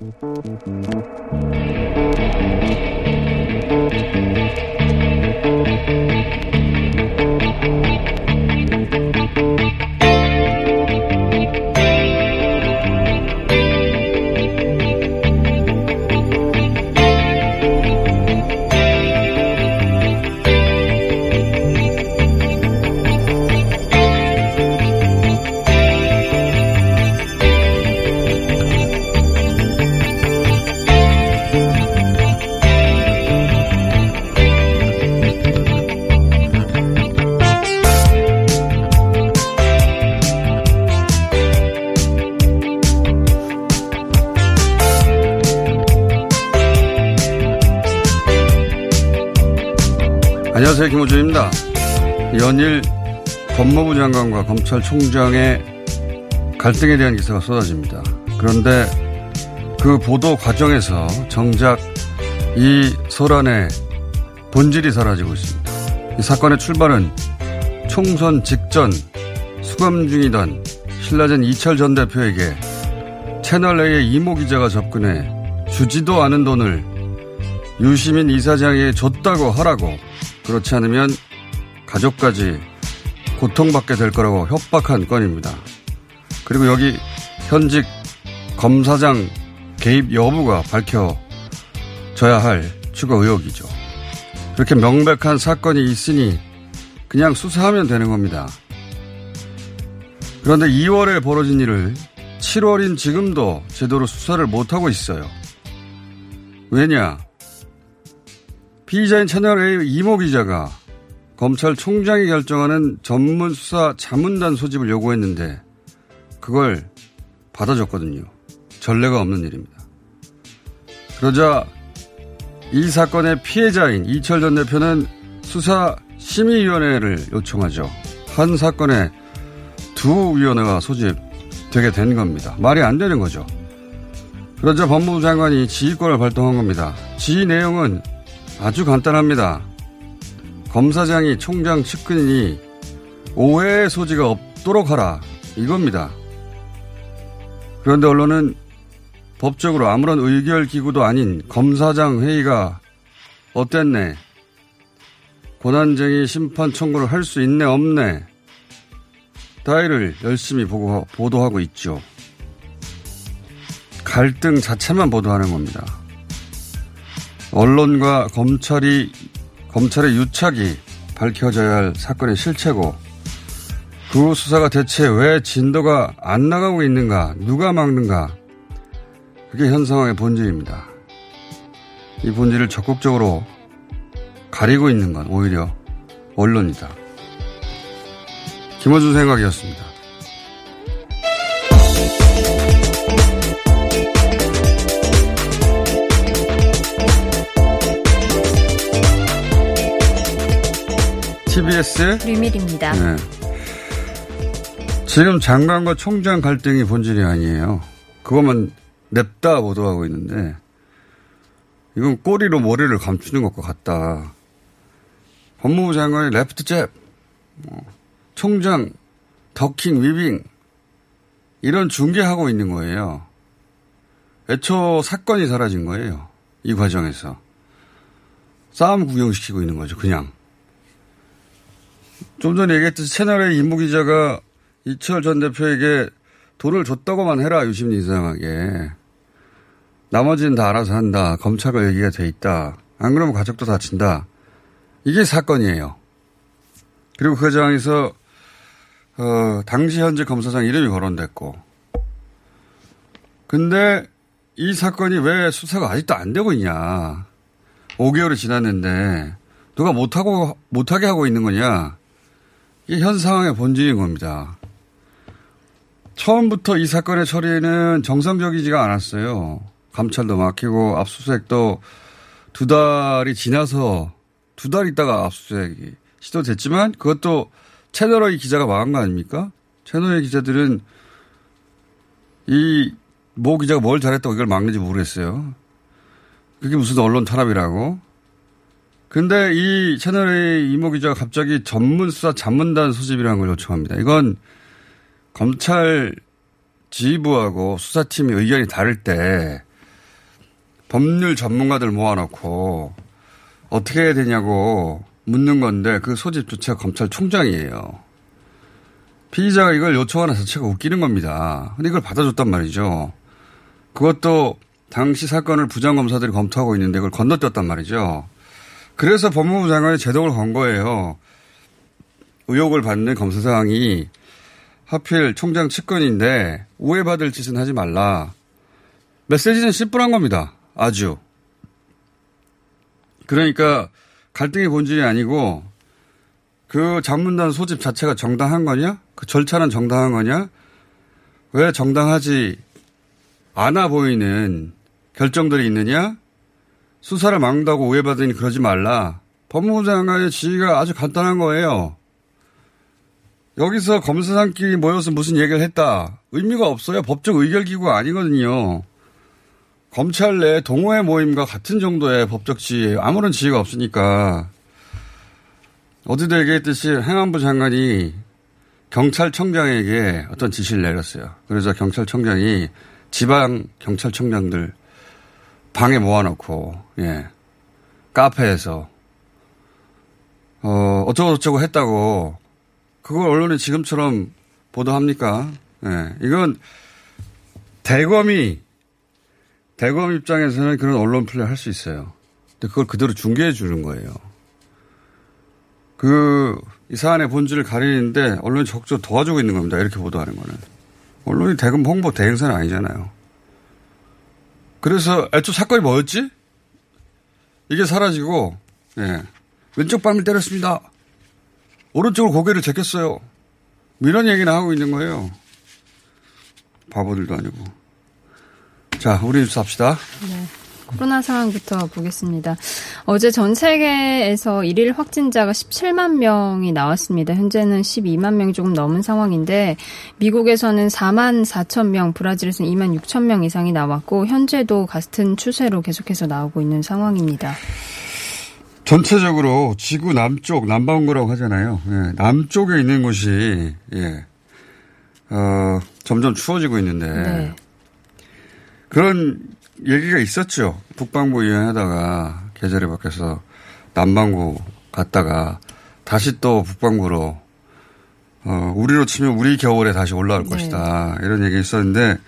안녕 연일 법무부 장관과 검찰총장의 갈등에 대한 기사가 쏟아집니다. 그런데 그 보도 과정에서 정작 이 소란의 본질이 사라지고 있습니다. 이 사건의 출발은 총선 직전 수감 중이던 신라젠 이철 전 대표에게 채널A의 이모 기자가 접근해 주지도 않은 돈을 유시민 이사장에게 줬다고 하라고 그렇지 않으면 가족까지 고통받게 될 거라고 협박한 건입니다. 그리고 여기 현직 검사장 개입 여부가 밝혀져야 할 추가 의혹이죠. 그렇게 명백한 사건이 있으니 그냥 수사하면 되는 겁니다. 그런데 2월에 벌어진 일을 7월인 지금도 제대로 수사를 못하고 있어요. 왜냐? 피의자인 채널A 이모 기자가 검찰총장이 결정하는 전문 수사 자문단 소집을 요구했는데 그걸 받아줬거든요. 전례가 없는 일입니다. 그러자 이 사건의 피해자인 이철 전 대표는 수사 심의위원회를 요청하죠. 한 사건에 두 위원회가 소집되게 된 겁니다. 말이 안 되는 거죠. 그러자 법무부 장관이 지휘권을 발동한 겁니다. 지휘 내용은 아주 간단합니다. 검사장이 총장 측근이니 오해의 소지가 없도록 하라. 이겁니다. 그런데 언론은 법적으로 아무런 의결 기구도 아닌 검사장 회의가 어땠네. 고난쟁이 심판 청구를 할 수 있네 없네. 따위를 열심히 보고, 보도하고 있죠. 갈등 자체만 보도하는 겁니다. 언론과 검찰이 검찰의 유착이 밝혀져야 할 사건의 실체고 그 수사가 대체 왜 진도가 안 나가고 있는가 누가 막는가 그게 현 상황의 본질입니다. 이 본질을 적극적으로 가리고 있는 건 오히려 언론이다. 김호준 생각이었습니다. TBS 류밀입니다. 네. 지금 장관과 총장 갈등이 본질이 아니에요. 그것만 냅다 보도하고 있는데 이건 꼬리로 머리를 감추는 것과 같다. 법무부 장관이 레프트 잽, 뭐, 총장 더킹 위빙 이런 중계하고 있는 거예요. 애초 사건이 사라진 거예요. 이 과정에서. 싸움 구경시키고 있는 거죠, 그냥. 좀 전에 얘기했듯이 채널의 이모 기자가 이철 전 대표에게 돈을 줬다고만 해라, 유심히 이상하게. 나머지는 다 알아서 한다. 검찰과 얘기가 돼 있다. 안 그러면 가족도 다친다. 이게 사건이에요. 그리고 그 과정에서 어, 당시 현재 검사장 이름이 거론됐고. 근데 이 사건이 왜 수사가 아직도 안 되고 있냐. 5개월이 지났는데 누가 못하고, 못하게 하고 있는 거냐. 이게 현 상황의 본질인 겁니다. 처음부터 이 사건의 처리는 정상적이지가 않았어요. 감찰도 막히고 압수수색도 두 달이 지나서 두 달 있다가 압수수색이 시도됐지만 그것도 채널의 기자가 망한 거 아닙니까? 채널의 기자들은 이 모 기자가 뭘 잘했다고 이걸 막는지 모르겠어요. 그게 무슨 언론 탄압이라고. 근데 이 채널의 이모 기자가 갑자기 전문 수사 자문단 소집이라는 걸 요청합니다. 이건 검찰 지휘부하고 수사팀이 의견이 다를 때 법률 전문가들 모아놓고 어떻게 해야 되냐고 묻는 건데 그 소집 주체가 검찰총장이에요. 피의자가 이걸 요청하는 자체가 웃기는 겁니다. 근데 이걸 받아줬단 말이죠. 그것도 당시 사건을 부장검사들이 검토하고 있는데 그걸 건너뛰었단 말이죠. 그래서 법무부 장관이 제동을 건 거예요. 의혹을 받는 검사장이 하필 총장 측근인데 오해받을 짓은 하지 말라. 메시지는 심플한 겁니다. 아주. 그러니까 갈등의 본질이 아니고 그 장문단 소집 자체가 정당한 거냐? 그 절차는 정당한 거냐? 왜 정당하지 않아 보이는 결정들이 있느냐? 수사를 막는다고 오해받으니 그러지 말라. 법무부 장관의 지휘가 아주 간단한 거예요. 여기서 검사장끼리 모여서 무슨 얘기를 했다. 의미가 없어요. 법적 의결기구가 아니거든요. 검찰 내 동호회 모임과 같은 정도의 법적 지위예요. 아무런 지위가 없으니까. 어디도 얘기했듯이 행안부 장관이 경찰청장에게 어떤 지시를 내렸어요. 그래서 경찰청장이 지방 경찰청장들 방에 모아놓고, 예. 카페에서, 어, 어쩌고저쩌고 했다고, 그걸 언론이 지금처럼 보도합니까? 예. 이건 대검이 대검 입장에서는 그런 언론 플레이 할 수 있어요. 근데 그걸 그대로 중계해 주는 거예요. 그, 이 사안의 본질을 가리는데 언론이 적극적으로 도와주고 있는 겁니다. 이렇게 보도하는 거는. 언론이 대검 홍보 대행사는 아니잖아요. 그래서 애초 사건이 뭐였지? 이게 사라지고, 예. 왼쪽 밤을 때렸습니다. 오른쪽으로 고개를 제꼈어요. 이런 얘기나 하고 있는 거예요. 바보들도 아니고. 자, 우리 뉴스 합시다. 네. 코로나 상황부터 보겠습니다. 어제 전 세계에서 일일 확진자가 17만 명이 나왔습니다. 현재는 12만 명이 조금 넘은 상황인데 미국에서는 4만 4천 명, 브라질에서는 2만 6천 명 이상이 나왔고 현재도 같은 추세로 계속해서 나오고 있는 상황입니다. 전체적으로 지구 남쪽 남반구라고 하잖아요. 예, 남쪽에 있는 곳이 예, 어, 점점 추워지고 있는데 네. 그런 얘기가 있었죠. 북방부 유행하다가 계절이 바뀌어서 남반구 갔다가 다시 또 북방구로 어, 우리로 치면 우리 겨울에 다시 올라올 네. 것이다. 이런 얘기 있었는데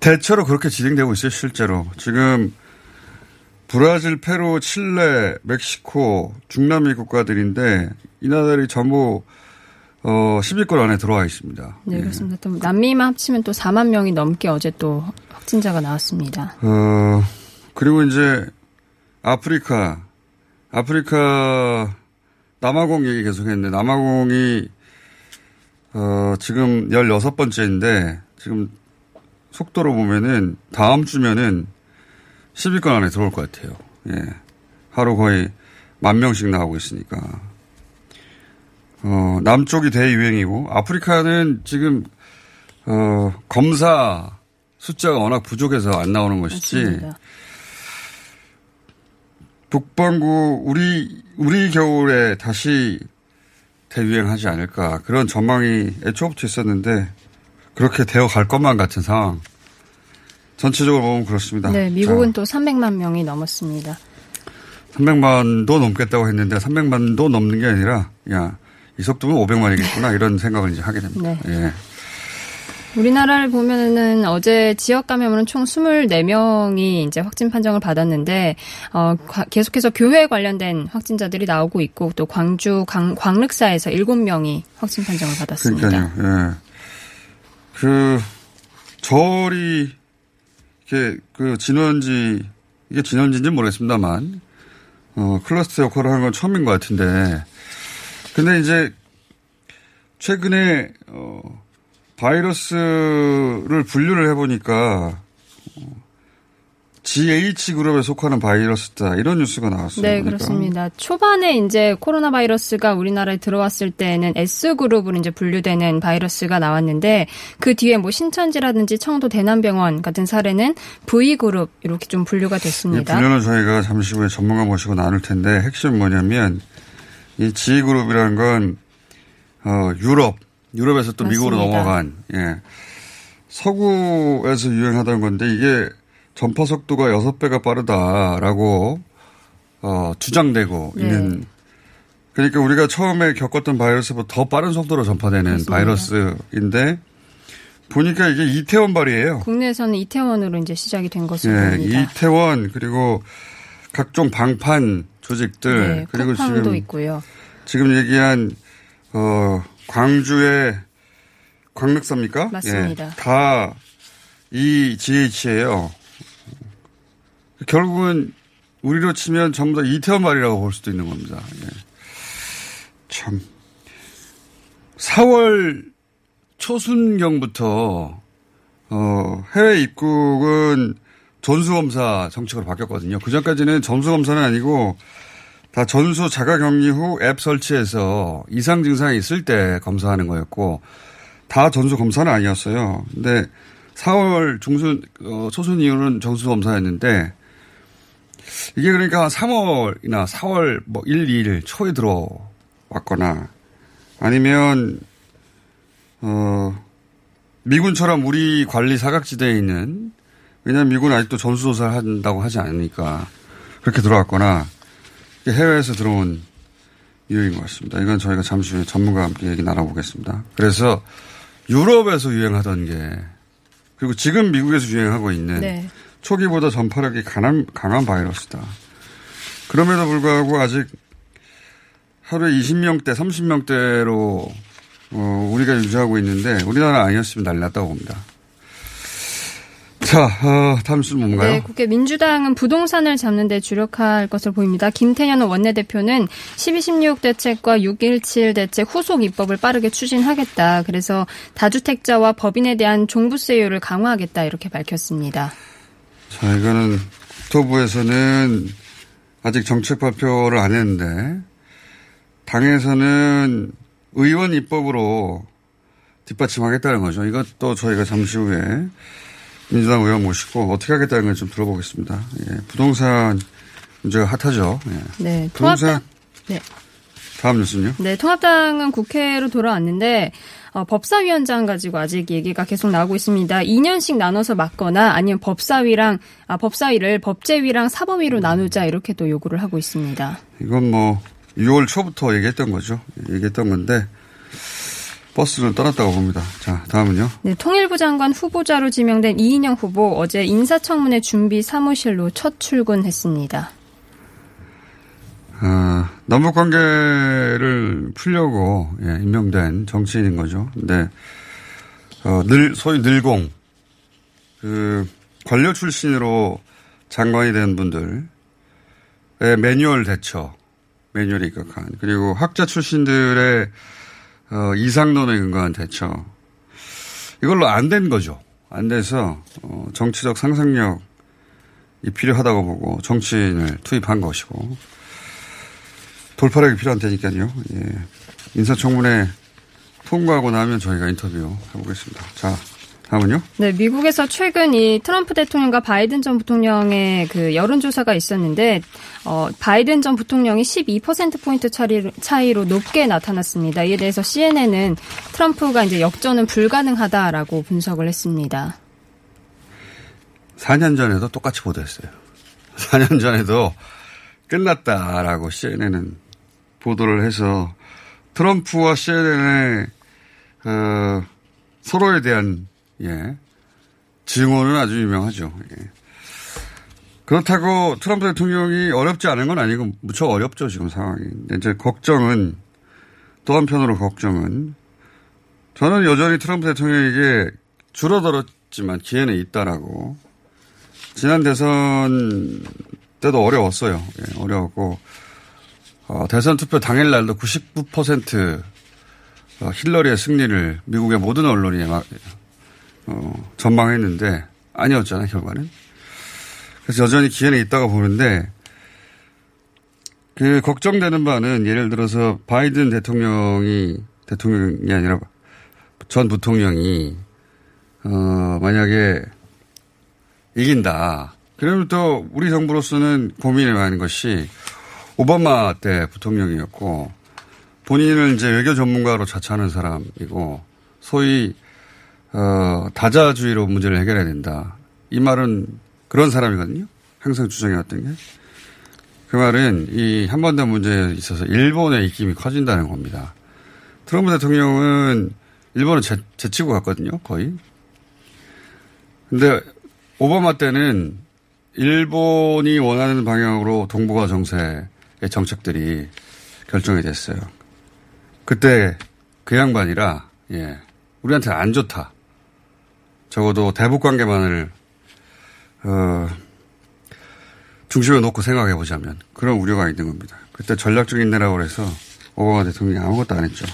대체로 그렇게 진행되고 있어요, 실제로. 지금 브라질, 페루, 칠레, 멕시코, 중남미 국가들인데 이 나라들이 전부 어, 10위권 안에 들어와 있습니다. 네, 그렇습니다. 또 남미만 합치면 또 4만 명이 넘게 어제 또 확진자가 나왔습니다. 어, 그리고 이제 아프리카, 아프리카 남아공 얘기 계속 했는데 남아공이 어, 지금 16번째인데 지금 속도로 보면은 다음 주면은 10위권 안에 들어올 것 같아요. 예. 하루 거의 만 명씩 나오고 있으니까. 어, 남쪽이 대유행이고 아프리카는 지금 어, 검사 숫자가 워낙 부족해서 안 나오는 것이지. 맞습니다. 북반구 우리 우리 겨울에 다시 대유행하지 않을까 그런 전망이 애초부터 있었는데 그렇게 되어 갈 것만 같은 상황. 전체적으로 보면 그렇습니다. 네, 미국은 자, 또 300만 명이 넘었습니다. 300만도 넘겠다고 했는데 300만도 넘는 게 아니라 야, 이 속도면 500만이겠구나 이런 생각을 이제 하게 됩니다. 네. 예. 우리나라를 보면은 어제 지역 감염으로는 총 24명이 이제 확진 판정을 받았는데 어 과- 계속해서 교회 관련된 확진자들이 나오고 있고 또 광주 강, 광륵사에서 7명이 확진 판정을 받았습니다. 그러니까요. 예. 그 절이 이게 그 진원지 이게 진원지인지는 모르겠습니다만 어 클러스터 역할을 하는 건 처음인 것 같은데 근데 이제 최근에 어 바이러스를 분류를 해보니까 어, GH 그룹에 속하는 바이러스다 이런 뉴스가 나왔어요. 네, 그러니까. 그렇습니다. 초반에 이제 코로나 바이러스가 우리나라에 들어왔을 때는 S 그룹으로 이제 분류되는 바이러스가 나왔는데 그 뒤에 뭐 신천지라든지 청도 대남병원 같은 사례는 V 그룹 이렇게 좀 분류가 이 됐습니다. 분류는 저희가 잠시 후에 전문가 모시고 나눌 텐데 핵심은 뭐냐면 이 G그룹이라는 건 어, 유럽, 유럽에서 또 미국으로 맞습니다. 넘어간 예. 서구에서 유행하던 건데 이게 전파 속도가 6배가 빠르다라고 어, 주장되고 네. 있는 그러니까 우리가 처음에 겪었던 바이러스보다 더 빠른 속도로 전파되는 맞습니다. 바이러스인데 보니까 이게 이태원발이에요. 국내에서는 이태원으로 이제 시작이 된 것으로 예, 보입니다. 이태원 그리고 각종 방판 조직들 네, 그리고 지금 있고요. 지금 얘기한 어 광주의 광륵사입니까? 맞습니다. 예, 다이 GH예요. 결국은 우리로 치면 전부 다 이태원 말이라고 볼 수도 있는 겁니다. 예. 참 4월 초순경부터 어, 해외 입국은 전수검사 정책으로 바뀌었거든요. 그 전까지는 전수검사는 아니고 다 전수 자가 격리 후 앱 설치해서 이상 증상이 있을 때 검사하는 거였고 다 전수 검사는 아니었어요. 근데 4월 중순, 어, 초순 이후는 전수 검사였는데 이게 그러니까 한 3월이나 4월 뭐 1, 2일 초에 들어왔거나 아니면 어, 미군처럼 우리 관리 사각지대에 있는 왜냐하면 미군은 아직도 전수조사를 한다고 하지 않으니까 그렇게 들어왔거나 해외에서 들어온 유행인 것 같습니다. 이건 저희가 잠시 후에 전문가와 함께 얘기 나눠보겠습니다. 그래서 유럽에서 유행하던 게 그리고 지금 미국에서 유행하고 있는 네. 초기보다 전파력이 강한, 강한 바이러스다. 그럼에도 불구하고 아직 하루에 20명대, 30명대로 어, 우리가 유지하고 있는데 우리나라 아니었으면 난리 났다고 봅니다. 자, 어, 다음 순 뭔가요? 네, 국회 민주당은 부동산을 잡는 데 주력할 것으로 보입니다. 김태년 원내대표는 1216 대책과 617 대책 후속 입법을 빠르게 추진하겠다. 그래서 다주택자와 법인에 대한 종부세율을 강화하겠다. 이렇게 밝혔습니다. 자, 이거는 국토부에서는 아직 정책 발표를 안 했는데 당에서는 의원 입법으로 뒷받침하겠다는 거죠. 이것도 저희가 잠시 후에 민주당 의원 모시고 어떻게 하겠다는 걸 좀 들어보겠습니다. 예, 부동산 문제가 핫하죠. 예. 네, 부동산. 네. 다음 뉴스는요? 네, 통합당은 국회로 돌아왔는데 어, 법사위원장 가지고 아직 얘기가 계속 나오고 있습니다. 2년씩 나눠서 맡거나 아니면 법사위랑 아, 법사위를 법제위랑 사법위로 나누자 이렇게 또 요구를 하고 있습니다. 이건 뭐 6월 초부터 얘기했던 거죠. 얘기했던 건데 버스는 떠났다고 봅니다. 자, 다음은요. 네, 통일부 장관 후보자로 지명된 이인영 후보 어제 인사청문회 준비 사무실로 첫 출근했습니다. 아, 남북 관계를 풀려고 예, 임명된 정치인인 거죠. 근데 어, 늘 소위 늘공 그 관료 출신으로 장관이 된 분들의 매뉴얼 대처 매뉴얼에 입각한 그리고 학자 출신들의 어, 이상론에 근거한 대처 이걸로 안 된 거죠. 안 돼서 어, 정치적 상상력이 필요하다고 보고 정치인을 투입한 것이고 돌파력이 필요한 테니까요. 예. 인사청문회 통과하고 나면 저희가 인터뷰 해보겠습니다. 자, 다음은요? 네, 미국에서 최근 이 트럼프 대통령과 바이든 전 부통령의 그 여론조사가 있었는데, 어, 바이든 전 부통령이 12%포인트 차이로, 차이로 높게 나타났습니다. 이에 대해서 CNN은 트럼프가 이제 역전은 불가능하다라고 분석을 했습니다. 4년 전에도 똑같이 보도했어요. 4년 전에도 끝났다라고 CNN은 보도를 해서 트럼프와 CNN의 어, 서로에 대한 예, 증오는 아주 유명하죠. 예. 그렇다고 트럼프 대통령이 어렵지 않은 건 아니고 무척 어렵죠 지금 상황이. 이제 걱정은 또 한편으로 걱정은 저는 여전히 트럼프 대통령에게 줄어들었지만 기회는 있다라고 지난 대선 때도 어려웠어요. 예, 어려웠고 어, 대선 투표 당일 날도 99% 어, 힐러리의 승리를 미국의 모든 언론이 막, 어, 전망했는데 아니었잖아요 결과는. 그래서 여전히 기회는 있다고 보는데 그 걱정되는 바는 예를 들어서 바이든 대통령이 대통령이 아니라 전 부통령이 어 만약에 이긴다. 그러면 또 우리 정부로서는 고민이 많은 것이 오바마 때 부통령이었고 본인을 이제 외교 전문가로 자처하는 사람이고 소위 어 다자주의로 문제를 해결해야 된다. 이 말은 그런 사람이거든요. 항상 주장해왔던 게. 그 말은 이 한반도 문제에 있어서 일본의 입김이 커진다는 겁니다. 트럼프 대통령은 일본을 제, 제치고 갔거든요, 거의. 근데 오바마 때는 일본이 원하는 방향으로 동북아 정세의 정책들이 결정이 됐어요. 그때 그 양반이라, 예, 우리한테 안 좋다. 적어도 대북 관계만을 어, 중심에 놓고 생각해 보자면 그런 우려가 있는 겁니다. 그때 전략적인 내라고 해서 오바마 대통령이 아무것도 안 했죠.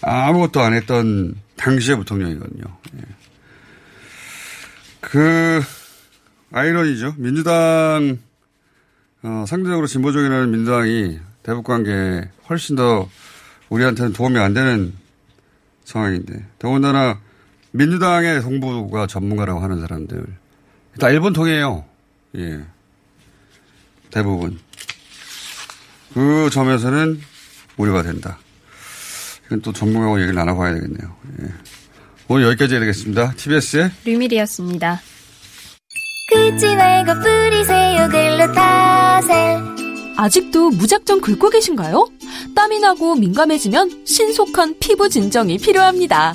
아무것도 안 했던 당시의 부통령이거든요. 예. 그 아이러니죠. 민주당 어, 상대적으로 진보적이라는 민주당이 대북 관계에 훨씬 더 우리한테는 도움이 안 되는 상황인데 더군다나 민주당의 동부가 전문가라고 하는 사람들 다 일본 통이에요. 예. 대부분. 그 점에서는 우려가 된다. 이건 또 전문가하고 얘기를 나눠봐야 되겠네요. 예. 오늘 여기까지 해야 되겠습니다. TBS의 류밀이었습니다. 긁지 말고 뿌리세요 글루타셀 아직도 무작정 긁고 계신가요? 땀이 나고 민감해지면 신속한 피부 진정이 필요합니다.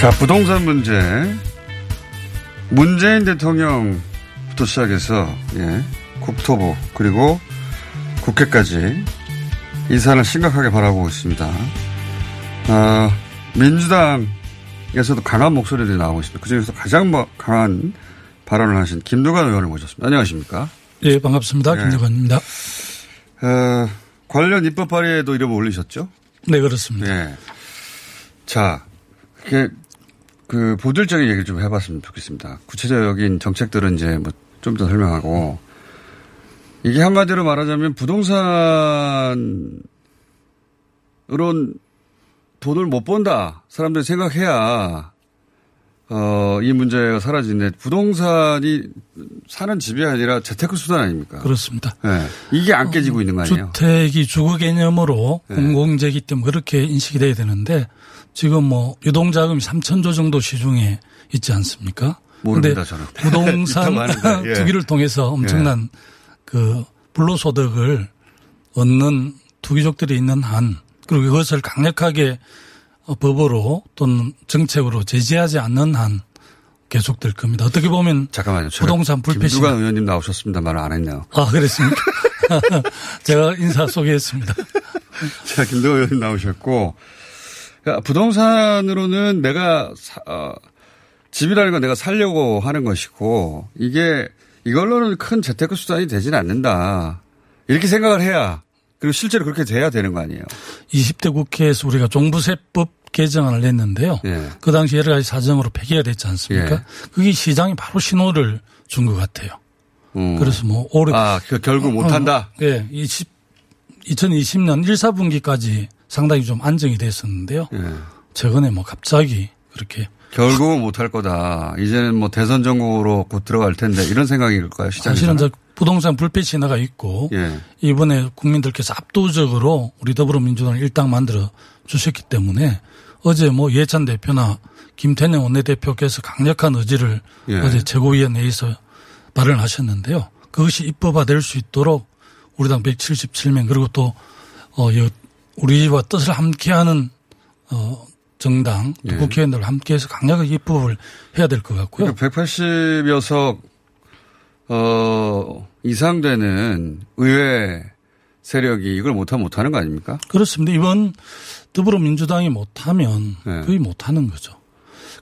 자, 부동산 문제. 문재인 대통령부터 시작해서, 예, 국토부, 그리고 국회까지 이 사안을 심각하게 바라보고 있습니다. 어, 민주당에서도 강한 목소리들이 나오고 있습니다. 그중에서 가장 뭐 강한 발언을 하신 김두관 의원을 모셨습니다. 안녕하십니까? 예, 반갑습니다. 네. 김두관입니다. 어, 관련 입법 발의에도 이름 올리셨죠? 네, 그렇습니다. 예. 자, 그 보들적인 얘기를 좀 해봤으면 좋겠습니다. 구체적인 정책들은 이제 뭐 좀 더 설명하고 이게 한마디로 말하자면 부동산으론 돈을 못 번다. 사람들이 생각해야 어, 이 문제가 사라지는데 부동산이 사는 집이 아니라 재테크 수단 아닙니까? 그렇습니다. 예. 이게 안 깨지고 있는 거 아니에요? 주택이 주거 개념으로 네. 공공재이기 때문에 그렇게 인식이 돼야 되는데 지금 뭐 유동자금이 3천조 정도 시중에 있지 않습니까? 모릅니다, 저는. 부동산 예. 투기를 통해서 엄청난 그 불로소득을 얻는 투기족들이 있는 한 그리고 이것을 강력하게 어, 법으로 또는 정책으로 제재하지 않는 한 계속될 겁니다. 어떻게 보면 잠깐만요. 제가 부동산 불패시 김두관 의원님 나오셨습니다. 말을 안 했네요. 아 그랬습니까? 제가 인사 소개했습니다. 자, 김동호 의원님 나오셨고, 그러니까 부동산으로는 내가, 사- 어, 집이라는 건 내가 살려고 하는 것이고, 이게, 이걸로는 큰 재테크 수단이 되지는 않는다. 이렇게 생각을 해야, 그리고 실제로 그렇게 돼야 되는 거 아니에요? 20대 국회에서 우리가 종부세법 개정안을 냈는데요. 예. 그 당시 여러 가지 사정으로 폐기가 됐지 않습니까? 예. 그게 시장이 바로 신호를 준 것 같아요. 음. 그래서 뭐 올해 아, 그 결국 못한다? 어, 예, 20, 2020년 1, 4분기까지 상당히 좀 안정이 됐었는데요. 예. 최근에 뭐 갑자기 그렇게 결국은 못할 거다. 이제는 뭐 대선 정국으로 곧 들어갈 텐데, 이런 생각일까요, 시장에서? 사실은 저 부동산 불패 신화가 있고 예. 이번에 국민들께서 압도적으로 우리 더불어민주당을 일당 만들어 주셨기 때문에 어제 뭐 예찬 대표나 김태년 원내대표께서 강력한 의지를 예. 어제 최고위원회에서 발언 하셨는데요. 그것이 입법화될 수 있도록 우리 당 177명 그리고 또 어, 여- 우리와 뜻을 함께하는 어, 정당 또 예. 국회의원들 함께해서 강력하게 입법을 해야 될 것 같고요. 180여석, 어, 이상 되는 의회 세력이 이걸 못하면 못하는 거 아닙니까? 그렇습니다. 이번 더불어민주당이 못하면 네. 거의 못하는 거죠.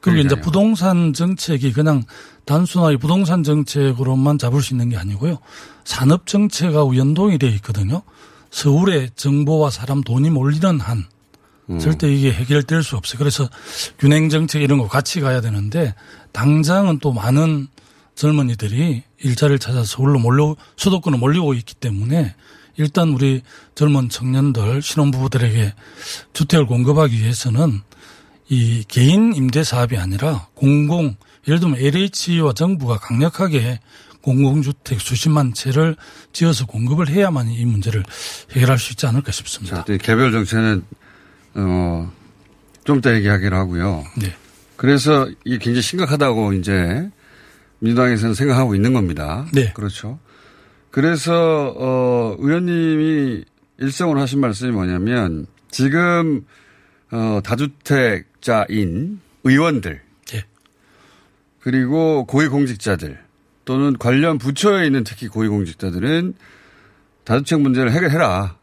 그리고 이제 그러니까요. 부동산 정책이 그냥 단순하게 부동산 정책으로만 잡을 수 있는 게 아니고요. 산업 정책하고 연동이 되어 있거든요. 서울에 정보와 사람 돈이 몰리는 한 음. 절대 이게 해결될 수 없어요. 그래서 균행 정책 이런 거 같이 가야 되는데 당장은 또 많은 젊은이들이 일자리를 찾아서 서울로 몰려 수도권으로 몰리고 있기 때문에 일단 우리 젊은 청년들 신혼부부들에게 주택을 공급하기 위해서는 이 개인 임대 사업이 아니라 공공 예를 들면 LH와 정부가 강력하게 공공주택 수십만 채를 지어서 공급을 해야만 이 문제를 해결할 수 있지 않을까 싶습니다. 자, 이 개별 정책은, 어, 좀 이따 얘기하기로 하고요. 네. 그래서 이게 굉장히 심각하다고 이제 민주당에서는 생각하고 있는 겁니다. 네. 그렇죠. 그래서, 어, 의원님이 일성으로 하신 말씀이 뭐냐면 지금, 어, 다주택자인 의원들. 예. 그리고 고위공직자들 또는 관련 부처에 있는 특히 고위공직자들은 다주택 문제를 해결해라.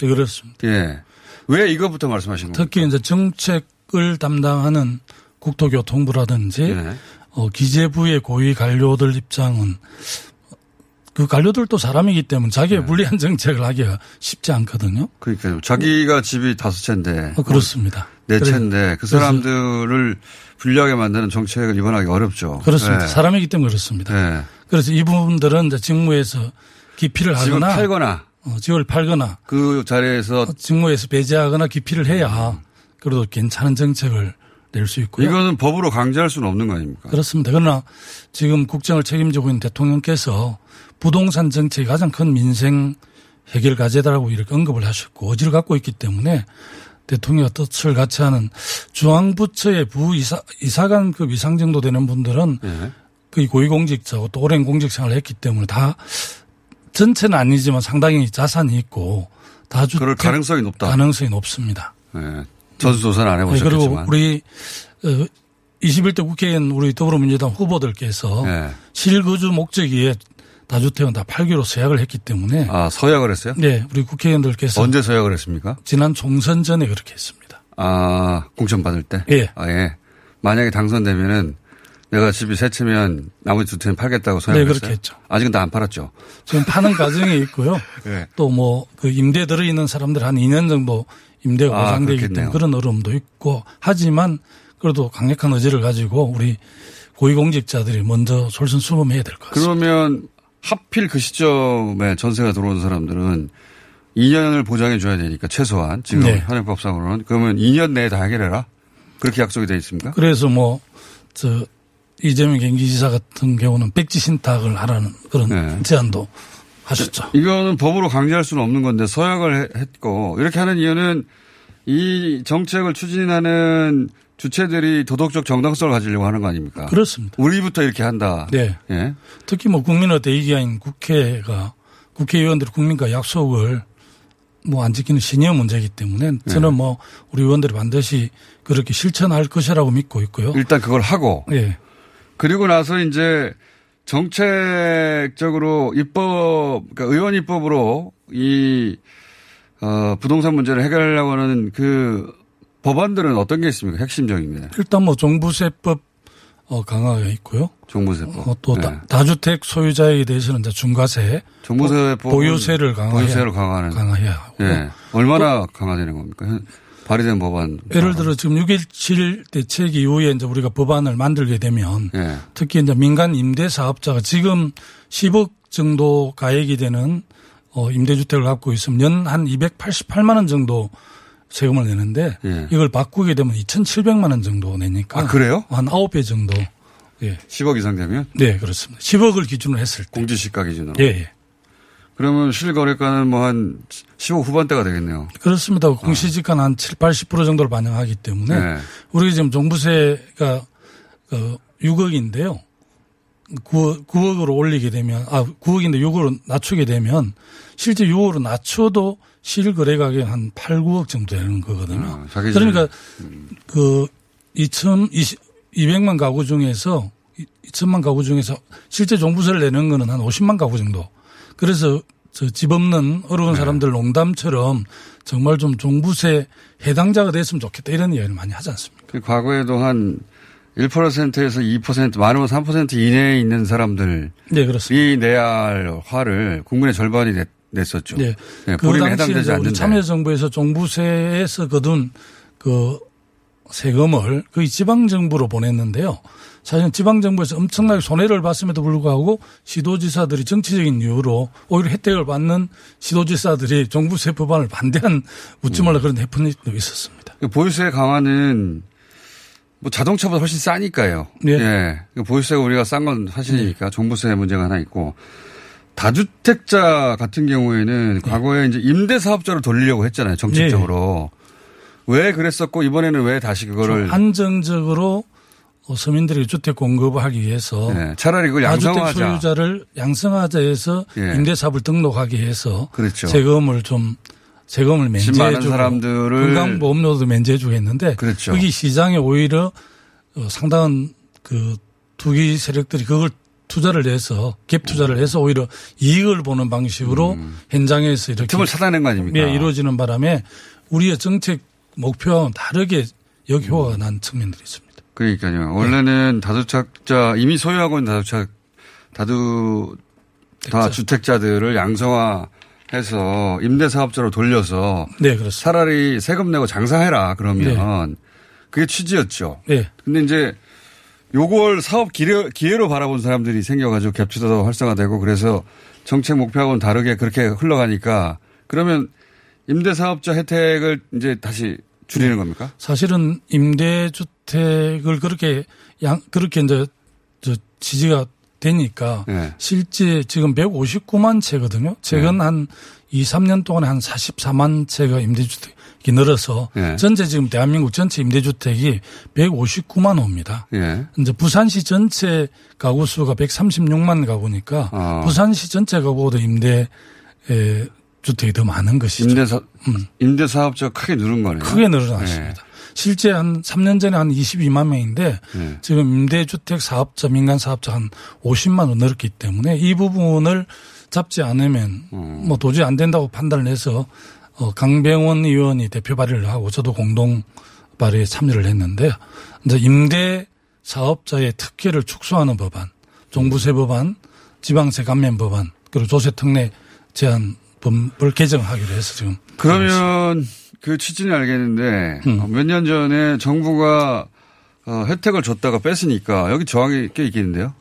네, 그렇습니다. 예. 왜 이것부터 말씀하신 겁니까? 특히 이제 정책을 담당하는 국토교통부라든지 예. 어, 기재부의 고위 관료들 입장은 그 관료들도 사람이기 때문에 자기의 불리한 정책을 하기가 쉽지 않거든요. 그러니까요. 자기가 집이 다섯 채인데. 어, 그렇습니다. 네 채인데 그 사람들을 불리하게 만드는 정책을 입안하기 어렵죠. 그렇습니다. 네. 사람이기 때문에 그렇습니다. 네. 그래서 이 부분들은 이제 직무에서 기피를 집을 하거나 팔거나 어, 집을 팔거나 그 자리에서 직무에서 배제하거나 기피를 해야 그래도 괜찮은 정책을 낼수 있고요. 이거는 법으로 강제할 수는 없는 거 아닙니까? 그렇습니다. 그러나 지금 국정을 책임지고 있는 대통령께서 부동산 정책이 가장 큰 민생 해결 과제다라고 이렇게 언급을 하셨고 의지를 갖고 있기 때문에 대통령과 뜻을 같이 하는 중앙부처의 부이사, 이사관급 이상 정도 되는 분들은 예. 거의 고위공직자고 또 오랜 공직 생활을 했기 때문에 다 전체는 아니지만 상당히 자산이 있고 다주 그럴 가능성이 높다. 가능성이 높습니다. 네. 전수조사는 안 네, 그리고 해보셨겠지만. 우리 어, 21대 국회의원 우리 더불어민주당 후보들께서 네. 실거주 목적 위에 다주택은 다 팔기로 서약을 했기 때문에 아, 서약을 했어요? 네, 우리 국회의원들께서 언제 서약을 했습니까? 지난 총선 전에 그렇게 했습니다. 아, 공천 받을 때? 예. 아, 예. 만약에 당선되면은 내가 집이 세 채면 나머지 두 채는 팔겠다고 서약을 네, 그렇게 했어요? 했죠. 아직은 다 안 팔았죠. 지금 파는 과정에 있고요. 예. 또뭐 그 임대 들어 있는 사람들 한 2년 정도 임대가 아, 보장되기 그렇겠네요. 때문에 그런 어려움도 있고 하지만 그래도 강력한 의지를 가지고 우리 고위공직자들이 먼저 솔선수범해야 될 것 같습니다. 그러면 하필 그 시점에 전세가 들어온 사람들은 2년을 보장해 줘야 되니까 최소한 지금 네. 현행법상으로는 그러면 2년 내에 다 해결해라. 그렇게 약속이 돼 있습니까? 그래서 뭐 저 이재명 경기지사 같은 경우는 백지 신탁을 하라는 그런 네. 제안도 하셨죠. 이거는 법으로 강제할 수는 없는 건데 서약을 해- 했고 이렇게 하는 이유는 이 정책을 추진하는 주체들이 도덕적 정당성을 가지려고 하는 거 아닙니까? 그렇습니다. 우리부터 이렇게 한다. 네. 예. 특히 뭐 국민의 대의기관인 국회가 국회의원들이 국민과 약속을 뭐 안 지키는 신의 문제이기 때문에 저는 네. 뭐 우리 의원들이 반드시 그렇게 실천할 것이라고 믿고 있고요. 일단 그걸 하고 예. 그리고 나서 이제 정책적으로 입법, 그러니까 의원 입법으로 이, 어, 부동산 문제를 해결하려고 하는 그 법안들은 어떤 게 있습니까? 핵심적인 게. 일단 뭐 종부세법 어, 강화가 있고요. 종부세법. 어, 또 네. 다, 주택 소유자에 대해서는 이제 중과세, 종부세법. 보유세를 강화해야, 보유세를 강화하는. 강화해야 하고. 예. 얼마나 강화되는 겁니까? 현- 발의된 법안. 예를 들어 지금 6.17 대책 이후에 이제 우리가 법안을 만들게 되면 예. 특히 이제 민간 임대 사업자가 지금 10억 정도 가액이 되는 어 임대주택을 갖고 있으면 연 한 288만 원 정도 세금을 내는데 예. 이걸 바꾸게 되면 2,700만 원 정도 내니까 아, 그래요? 한 9배 정도. 예. 10억 이상 되면? 네, 그렇습니다. 10억을 기준으로 했을 때. 공시지가 기준으로. 예, 예. 그러면 실거래가는 뭐 한15 후반대가 되겠네요. 그렇습니다. 공시지가는 한 7, 80% 정도를 반영하기 때문에 네. 우리가 지금 종부세가 어, 6억인데요. 9억, 9억으로 올리게 되면 아 9억인데 6억으로 낮추게 되면 실제 6억으로 낮춰도 실거래 가격 한 8, 9억 정도 되는 거거든요. 아, 그러니까 그2,020 200만 가구 중에서 2천만 가구 중에서 실제 종부세를 내는 거는 한 50만 가구 정도. 그래서 저집 없는 어려운 네. 사람들 농담처럼 정말 좀 종부세 해당자가 됐으면 좋겠다 이런 이야기를 많이 하지 않습니까? 그 과거에도 한 1%에서 2% 많으면 3% 이내에 있는 사람들이 네, 그렇습니다. 내야 할 화를 국민의 절반이 냈, 냈었죠. 네. 네, 그 당시에 우리. 참여정부에서 종부세에서 거둔 그 세금을 거의 지방정부로 보냈는데요. 사실은 지방정부에서 엄청나게 손해를 봤음에도 불구하고 시도지사들이 정치적인 이유로 오히려 혜택을 받는 시도지사들이 종부세 법안을 반대한 웃지 말라 그런 해프닝도 있었습니다. 그 보유세 강화는 뭐 자동차보다 훨씬 싸니까요. 네. 예. 그 보유세가 우리가 싼 건 사실이니까 종부세 문제가 하나 있고 다주택자 같은 경우에는 네. 과거에 이제 임대 사업자로 돌리려고 했잖아요. 정책적으로. 왜 그랬었고 이번에는 왜 다시 그거를 어, 서민들에게 주택 공급을 하기 위해서 네, 차라리 그걸 다주택 양성화하자. 소유자를 양성하자 해서 예. 임대 사업을 등록하게 해서 그렇죠. 세금을 좀 세금을 면제해주고 사람들을 건강보험료도 면제해주고 했는데 그렇죠. 거기 시장에 오히려 어, 상당한 그 투기 세력들이 그걸 투자를 해서 갭 투자를 해서 오히려 이익을 보는 방식으로 현장에서 이렇게 음. 틈을 찾아낸 거 아닙니까? 예, 이루어지는 바람에 우리의 정책 목표와는 다르게 역효과가 난 측면들이 있습니다. 그러니까요. 원래는 다주택자 이미 소유하고 있는 다주택 다두 다주택자들을 양성화해서 임대사업자로 돌려서 네, 그렇습니다. 차라리 세금 내고 장사해라 그러면 그게 취지였죠. 네. 근데 이제 요걸 사업 기회, 기회로 바라본 사람들이 생겨가지고 갭투자도 활성화되고 그래서 정책 목표하고는 다르게 그렇게 흘러가니까 그러면 임대사업자 혜택을 이제 다시 줄이는 겁니까? 사실은 임대주택을 그렇게 양 그렇게 이제 저 지지가 되니까 네. 실제 지금 159만 채거든요. 최근 한 2, 3년 동안에 한 44만 채가 임대주택이 늘어서 네. 전체 지금 대한민국 전체 임대주택이 159만 호입니다. 예. 이제 부산시 전체 가구 수가 136만 가구니까 아. 부산시 전체 가구보다 임대 에, 주택이 더 많은 것이죠. 임대사, 임대사업자가 크게 누른 거네요. 크게 늘어났습니다. 실제 한 3년 전에 한 22만 명인데 네. 지금 임대주택 사업자, 민간 사업자 한 50만 원 넘기 때문에 이 부분을 잡지 않으면 음. 뭐 도저히 안 된다고 판단을 해서 어, 강병원 의원이 대표 발의를 하고 저도 공동 발의에 참여를 했는데 이제 임대 사업자의 특혜를 축소하는 법안, 종부세 법안, 지방세 감면 법안, 그리고 조세 특례 제한 법을 개정하기로 해서 지금 그러면 그 취지는 알겠는데 음. 몇년 전에 정부가 어, 혜택을 줬다가 뺐으니까 여기 저항이 꽤 있겠는데요.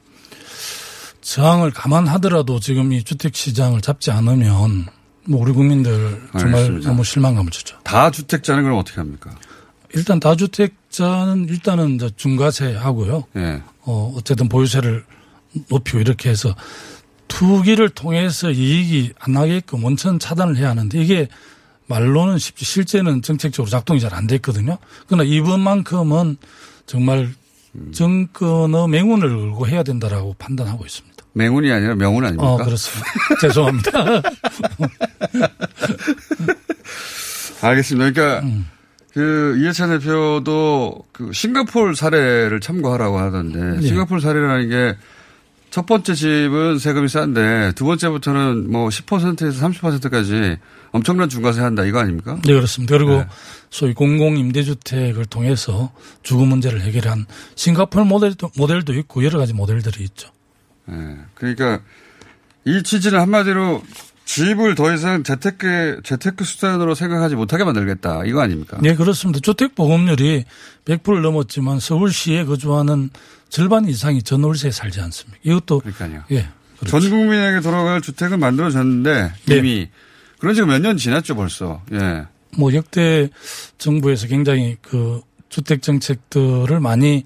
저항을 감안하더라도 지금 이 주택 시장을 잡지 않으면 뭐 우리 국민들 정말 알겠습니다. 너무 실망감을 주죠. 다주택자는 그럼 어떻게 합니까? 일단 다주택자는 일단은 이제 중과세 하고요. 예. 어, 어쨌든 보유세를 높이고 이렇게 해서 투기를 통해서 이익이 안 나게끔 원천 차단을 해야 하는데 이게 말로는 쉽지 실제는 정책적으로 작동이 잘 안 됐거든요. 그러나 이번만큼은 정말 정권의 맹운을 걸고 해야 된다라고 판단하고 있습니다. 맹운이 아니라 명운 아닙니까? 어, 그렇습니다. 죄송합니다. 알겠습니다. 그러니까 음. 그 이해찬 대표도 그 싱가폴 사례를 참고하라고 하던데 네. 싱가폴 사례라는 게 첫 번째 집은 세금이 싼데 두 번째부터는 뭐 10%에서 30%까지 엄청난 중과세 한다 이거 아닙니까? 네, 그렇습니다. 그리고 소위 공공 임대주택을 통해서 주거 문제를 해결한 싱가포르 모델도, 모델도 있고 여러 가지 모델들이 있죠. 예. 그러니까 이 취지는 한마디로 집을 더 이상 재테크 재테크 수단으로 생각하지 못하게 만들겠다 이거 아닙니까? 네, 그렇습니다. 주택 보급률이 100%를 넘었지만 서울시에 거주하는 절반 이상이 전월세에 살지 않습니까? 이것도 그러니까요. 예. 전 국민에게 돌아갈 주택은 만들어졌는데 네. 이미 그런 지가 몇년 지났죠 벌써. 예. 뭐 역대 정부에서 굉장히 그 주택 정책들을 많이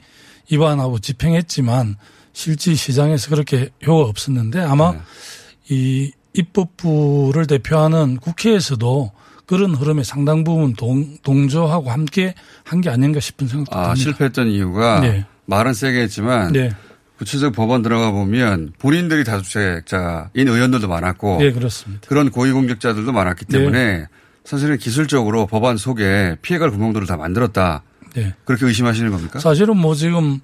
입안하고 집행했지만 실제 시장에서 그렇게 효과가 없었는데 아마 이 입법부를 대표하는 국회에서도 그런 흐름에 상당 부분 동, 동조하고 함께 한 게 아닌가 싶은 생각도 아 듭니다. 실패했던 이유가 네. 말은 세게 했지만 네. 구체적 법원 들어가 보면 본인들이 다주택자인 의원들도 많았고 네, 그렇습니다. 그런 고위공직자들도 많았기 네. 때문에 사실은 기술적으로 법안 속에 피해갈 구멍들을 다 만들었다. 네. 그렇게 의심하시는 겁니까? 사실은 뭐 지금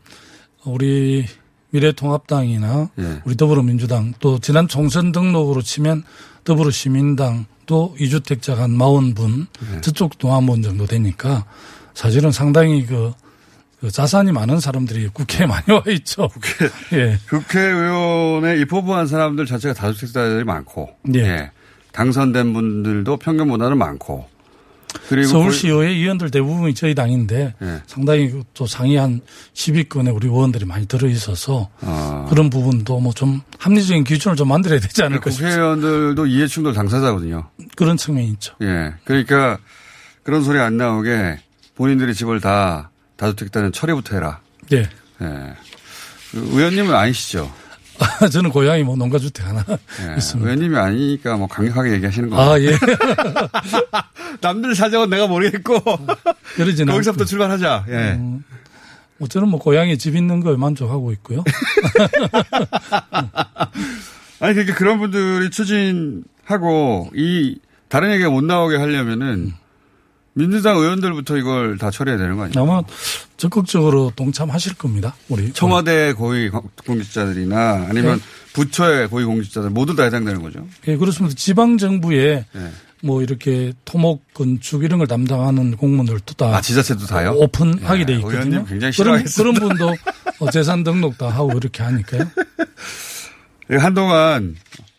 우리 미래통합당이나 예. 우리 더불어민주당 또 지난 총선 등록으로 치면 더불어시민당 또 이주택자가 한 40분 네. 저쪽도 한분 정도 되니까 사실은 상당히 그, 그 자산이 많은 사람들이 국회에 많이 와 있죠. 국회. 예. 국회의원에 입법부한 사람들 자체가 다주택자들이 많고 네. 예. 당선된 분들도 평균보다는 많고 서울시의회 의원들 대부분이 저희 당인데 예. 상당히 그또 상위 한 10위권에 우리 의원들이 많이 들어 있어서 아. 그런 부분도 뭐 좀 합리적인 기준을 좀 만들어야 되지 않을까 싶습니다. 국회의원들도 이해충돌 당사자거든요. 그런 측면이 있죠. 예. 그러니까 그런 소리 안 나오게 본인들이 집을 다 다주택자는 처리부터 해라. 네. 예. 그 의원님은 아니시죠? 저는 고향이 뭐 농가주택 하나 예. 있습니다. 의원님이 아니니까 뭐 강력하게 얘기하시는 거예요. 아, 예. 남들 사정은 내가 모르겠고. 그러지는 거기서부터. 출발하자. 예. 음, 뭐 저는 뭐 고향에 집 있는 거에 만족하고 있고요. 아니, 그러니까 그런 분들이 추진하고 이 다른 얘기가 못 나오게 하려면은 민주당 의원들부터 이걸 다 처리해야 되는 거 아니에요? 아마 적극적으로 동참하실 겁니다. 우리 청와대 고위 공직자들이나 아니면 네. 부처의 고위 공직자들 모두 다 해당되는 거죠. 예, 그렇습니다. 지방 정부에 예. 뭐 이렇게 토목 건축 이런 걸 담당하는 공무원들도 다 아, 지자체도 다요? 오픈하게 예, 돼 있거든요. 의원님 굉장히 그런, 그런. 분도 어, 재산 등록 다 하고 이렇게 하니까요. 예, 한동안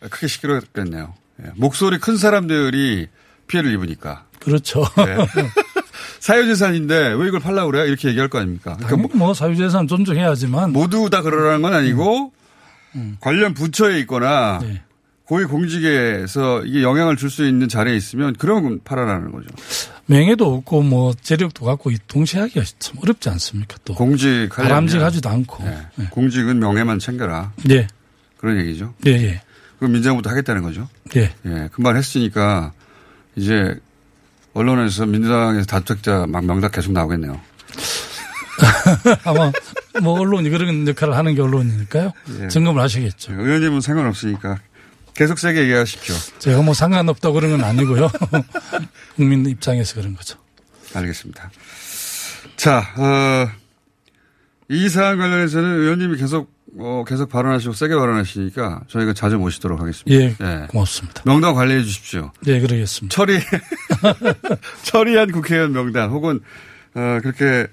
크게 시끄러웠겠네요. 예. 목소리 큰 사람들이 피해를 입으니까. 그렇죠. 예. 사유재산인데 왜 이걸 팔라고 그래요? 이렇게 얘기할 거 아닙니까? 그러니까 당연히 뭐 사유재산 존중해야지만 모두 다 그러라는 건 아니고 음. 관련 부처에 있거나 네. 고위 공직에서 이게 영향을 줄 수 있는 자리에 있으면 그러면 팔아라는 거죠. 명예도 없고 뭐 재력도 갖고 이 동시에 하기가 참 어렵지 않습니까 또. 공직 바람직하지도 않고. 네. 공직은 명예만 챙겨라. 네. 그런 얘기죠. 예, 예. 그럼 민정부도 하겠다는 거죠. 예. 예. 금방 했으니까 이제 언론에서 민주당에서 다투자 막 명단 계속 나오겠네요. 아마 뭐 언론이 그런 역할을 하는 게 언론이니까요. 예. 점검을 하시겠죠. 의원님은 상관없으니까 계속 세게 얘기하십시오. 제가 뭐 상관없다고 그런 건 아니고요. 국민 입장에서 그런 거죠. 알겠습니다. 자, 어, 이 사안 관련해서는 의원님이 계속 어, 계속 발언하시고 세게 발언하시니까 저희가 자주 모시도록 하겠습니다. 예, 고맙습니다. 명단 관리해 주십시오. 네, 그러겠습니다. 처리 처리한 국회의원 명단 혹은 어, 그렇게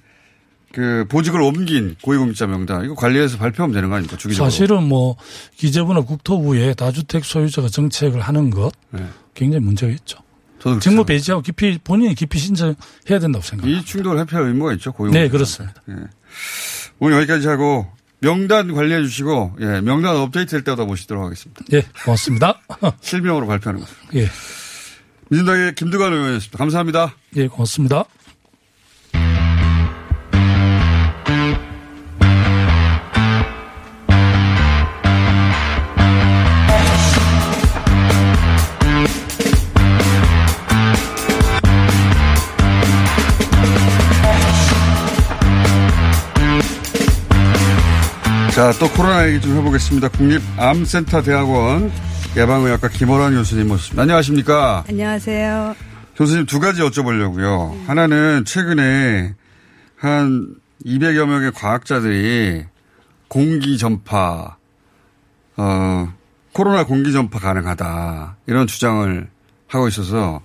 그 보직을 옮긴 고위공직자 명단 이거 관리해서 발표하면 되는 거 아닙니까 주기적으로? 사실은 뭐 기재부나 국토부에 다주택 소유자가 정책을 하는 것 네. 굉장히 문제가 있죠. 저도 직무 배제하고 깊이 본인이 깊이 신청해야 된다고 생각합니다. 이 충돌을 회피할 의무가 있죠 고위공. 네, 그렇습니다. 예. 오늘 여기까지 하고 명단 관리해 주시고 예, 명단 업데이트 될 때마다 모시도록 하겠습니다. 예, 고맙습니다. 실명으로 발표하는 것. 예. 민주당의 김두관 의원이었습니다. 감사합니다. 예, 고맙습니다. 자, 또 코로나 얘기 좀 해보겠습니다. 국립암센터 대학원 예방의학과 김호란 교수님 모셨습니다. 안녕하십니까? 안녕하세요. 교수님 두 가지 여쭤보려고요. 하나는 최근에 한 200여 명의 과학자들이 공기 전파, 어, 코로나 공기 전파 가능하다. 이런 주장을 하고 있어서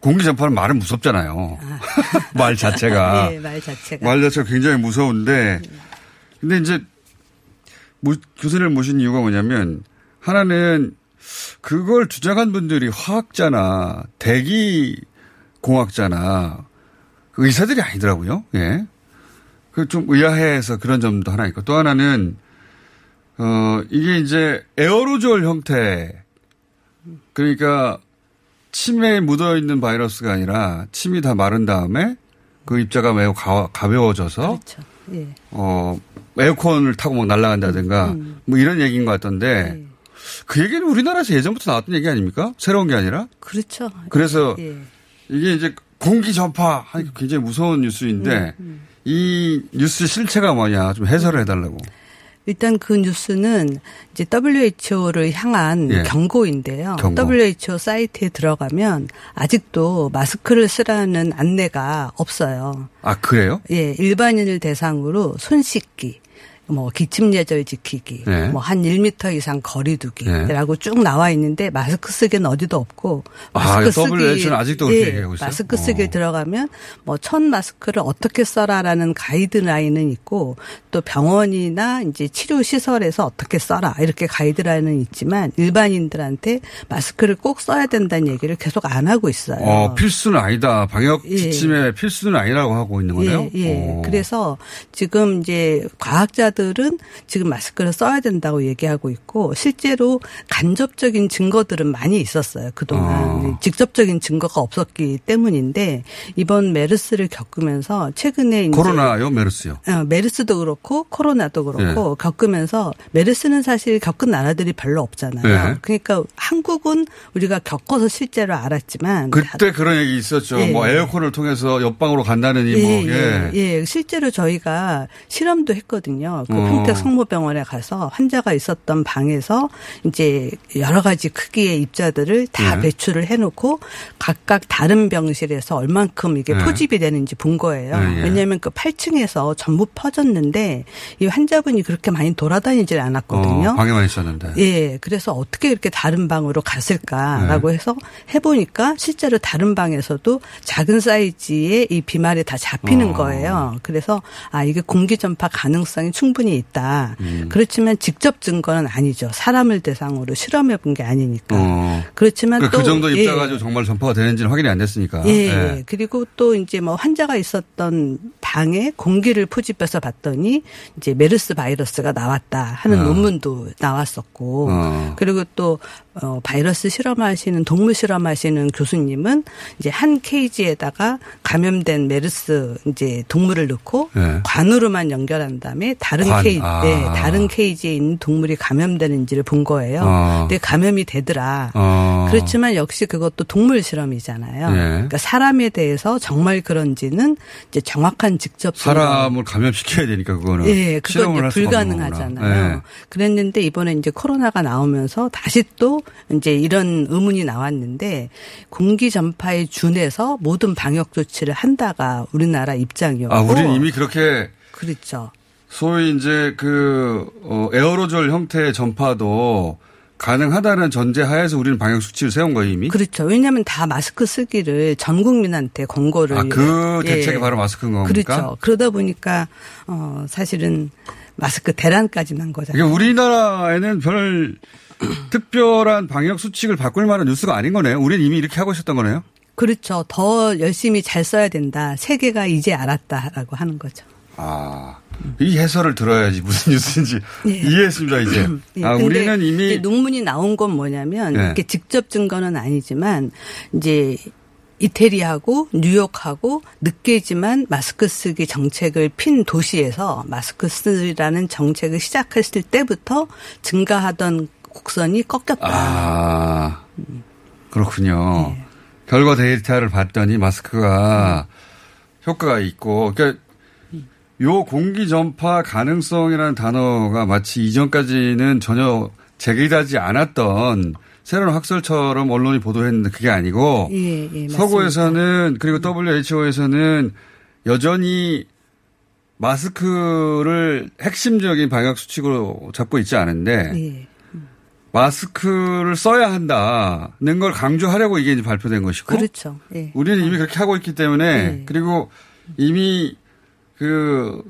공기 전파는 말은 무섭잖아요. 말 자체가. 네, 말 자체가. 말 자체가 굉장히 무서운데 근데 이제 모, 교수님을 모신 이유가 뭐냐면 하나는 그걸 주장한 분들이 화학자나 대기 공학자나 그 의사들이 아니더라고요. 예. 그 좀 의아해서 그런 점도 하나 있고 또 하나는 어 이게 이제 에어로졸 형태 그러니까 침에 묻어 있는 바이러스가 아니라 침이 다 마른 다음에 그 입자가 매우 가, 가벼워져서 그렇죠. 예. 어, 에어컨을 타고 막 날아간다든가 음. 뭐 이런 얘기인 것 같던데 네. 그 얘기는 우리나라에서 예전부터 나왔던 얘기 아닙니까? 새로운 게 아니라? 그렇죠. 그래서 예. 이게 이제 공기 전파 굉장히 무서운 뉴스인데 음, 이 뉴스 실체가 뭐냐 좀 해설을 해달라고. 일단 그 뉴스는 이제 WHO를 향한 예. 경고인데요. 경고. WHO 사이트에 들어가면 아직도 마스크를 쓰라는 안내가 없어요. 아 그래요? 예, 일반인을 대상으로 손 씻기, 뭐 기침 예절 지키기, 네. 뭐한 1미터 이상 거리 네. 두기라고 쭉 나와 있는데 마스크 쓰기는 어디도 없고 아, 마스크 WHO 는 아직도 그렇게 얘기하고 있어요? 마스크 쓰기 들어가면 뭐 첫 마스크를 어떻게 써라라는 가이드라인은 있고 또 병원이나 이제 치료 시설에서 어떻게 써라 이렇게 가이드라인은 있지만 일반인들한테 마스크를 꼭 써야 된다는 얘기를 계속 안 하고 있어요. 어 필수는 아니다. 방역 예. 지침의 필수는 아니라고 하고 있는 거네요. 예, 예. 어. 그래서 지금 이제 과학자들 은 지금 마스크를 써야 된다고 얘기하고 있고 실제로 간접적인 증거들은 많이 있었어요. 그동안. 어. 직접적인 증거가 없었기 때문인데 이번 메르스를 겪으면서 최근에 이제 코로나요, 메르스요. 어, 메르스도 그렇고 코로나도 그렇고 겪으면서 메르스는 사실 겪은 나라들이 별로 없잖아요. 네. 그러니까 한국은 우리가 겪어서 실제로 알았지만 그때 그런 얘기 있었죠. 예. 뭐 에어컨을 통해서 옆방으로 간다느니 예, 뭐 예, 예. 예. 실제로 저희가 실험도 했거든요. 그 어. 평택 성모병원에 가서 환자가 있었던 방에서 이제 여러 가지 크기의 입자들을 다 네. 배출을 해놓고 각각 다른 병실에서 얼만큼 이게 네. 포집이 되는지 본 거예요. 네, 예. 왜냐하면 그 8층에서 전부 퍼졌는데 이 환자분이 그렇게 많이 돌아다니질 않았거든요. 어, 방에만 있었는데. 예, 그래서 어떻게 이렇게 다른 방으로 갔을까라고 네. 해서 해보니까 실제로 다른 방에서도 작은 사이즈의 이 비말이 다 잡히는 어. 거예요. 그래서 아 이게 공기 전파 가능성이 충분히 있다. 음. 그렇지만 직접 증거는 아니죠. 사람을 대상으로 실험해 본 게 아니니까. 어. 그렇지만 그러니까 또그 정도 입자 예. 가지고 정말 전파가 되는지는 확인이 안 됐으니까. 예, 예. 그리고 또 이제 뭐 환자가 있었던 방에 공기를 포집해서 봤더니 이제 메르스 바이러스가 나왔다 하는 어. 논문도 나왔었고 어. 그리고 또 어, 바이러스 실험하시는 동물 실험하시는 교수님은 이제 한 케이지에다가 감염된 메르스 이제 동물을 넣고 예. 관으로만 연결한 다음에 다른 관, 케이지, 아. 네, 다른 케이지에 있는 동물이 감염되는지를 본 거예요. 어. 근데 감염이 되더라. 어. 그렇지만 역시 그것도 동물 실험이잖아요. 예. 그러니까 사람에 대해서 정말 그런지는 이제 정확한 직접 사람을 감염시켜야 되니까 그거는. 예, 그건 실험을 이제 불가능하잖아요. 예. 그랬는데 이번에 이제 코로나가 나오면서 다시 또 이제 이런 의문이 나왔는데 공기 전파에 준해서 모든 방역 조치를 한다가 우리나라 입장이었고. 아, 우리는 이미 그렇게 그렇죠. 소위 이제 그 어, 에어로졸 형태의 전파도 가능하다는 전제 하에서 우리는 방역 수치를 세운 거예요 이미. 그렇죠. 왜냐하면 다 마스크 쓰기를 전 국민한테 권고를. 아, 그 예. 대책이 바로 마스크인 겁니까? 그렇죠. 그러다 보니까 어 사실은 마스크 대란까지 난 거잖아요. 그러니까 우리나라에는 별 특별한 방역 수칙을 바꿀 만한 뉴스가 아닌 거네요. 우리는 이미 이렇게 하고 있었던 거네요. 그렇죠. 더 열심히 잘 써야 된다. 세계가 이제 알았다라고 하는 거죠. 아, 이 해설을 들어야지 무슨 뉴스인지 예. 이해했습니다 이제. 예, 아, 우리는 이미 논문이 나온 건 뭐냐면 네. 이렇게 직접 증거는 아니지만 이제 이태리하고 뉴욕하고 늦게지만 마스크 쓰기 정책을 핀 도시에서 마스크 쓰라는 정책을 시작했을 때부터 증가하던 곡선이 꺾였다. 아, 그렇군요. 네. 결과 데이터를 봤더니 마스크가 효과가 있고, 그러니까 요 공기 전파 가능성이라는 단어가 마치 이전까지는 전혀 제기되지 않았던 새로운 학설처럼 언론이 보도했는데 그게 아니고 예, 예. 서구에서는 그리고 WHO에서는 여전히 마스크를 핵심적인 방역 수칙으로 잡고 있지 않은데 예. 마스크를 써야 한다는 걸 강조하려고 이게 이제 발표된 것이고 그렇죠. 예. 우리는 이미 그렇게 하고 있기 때문에 그리고 이미 그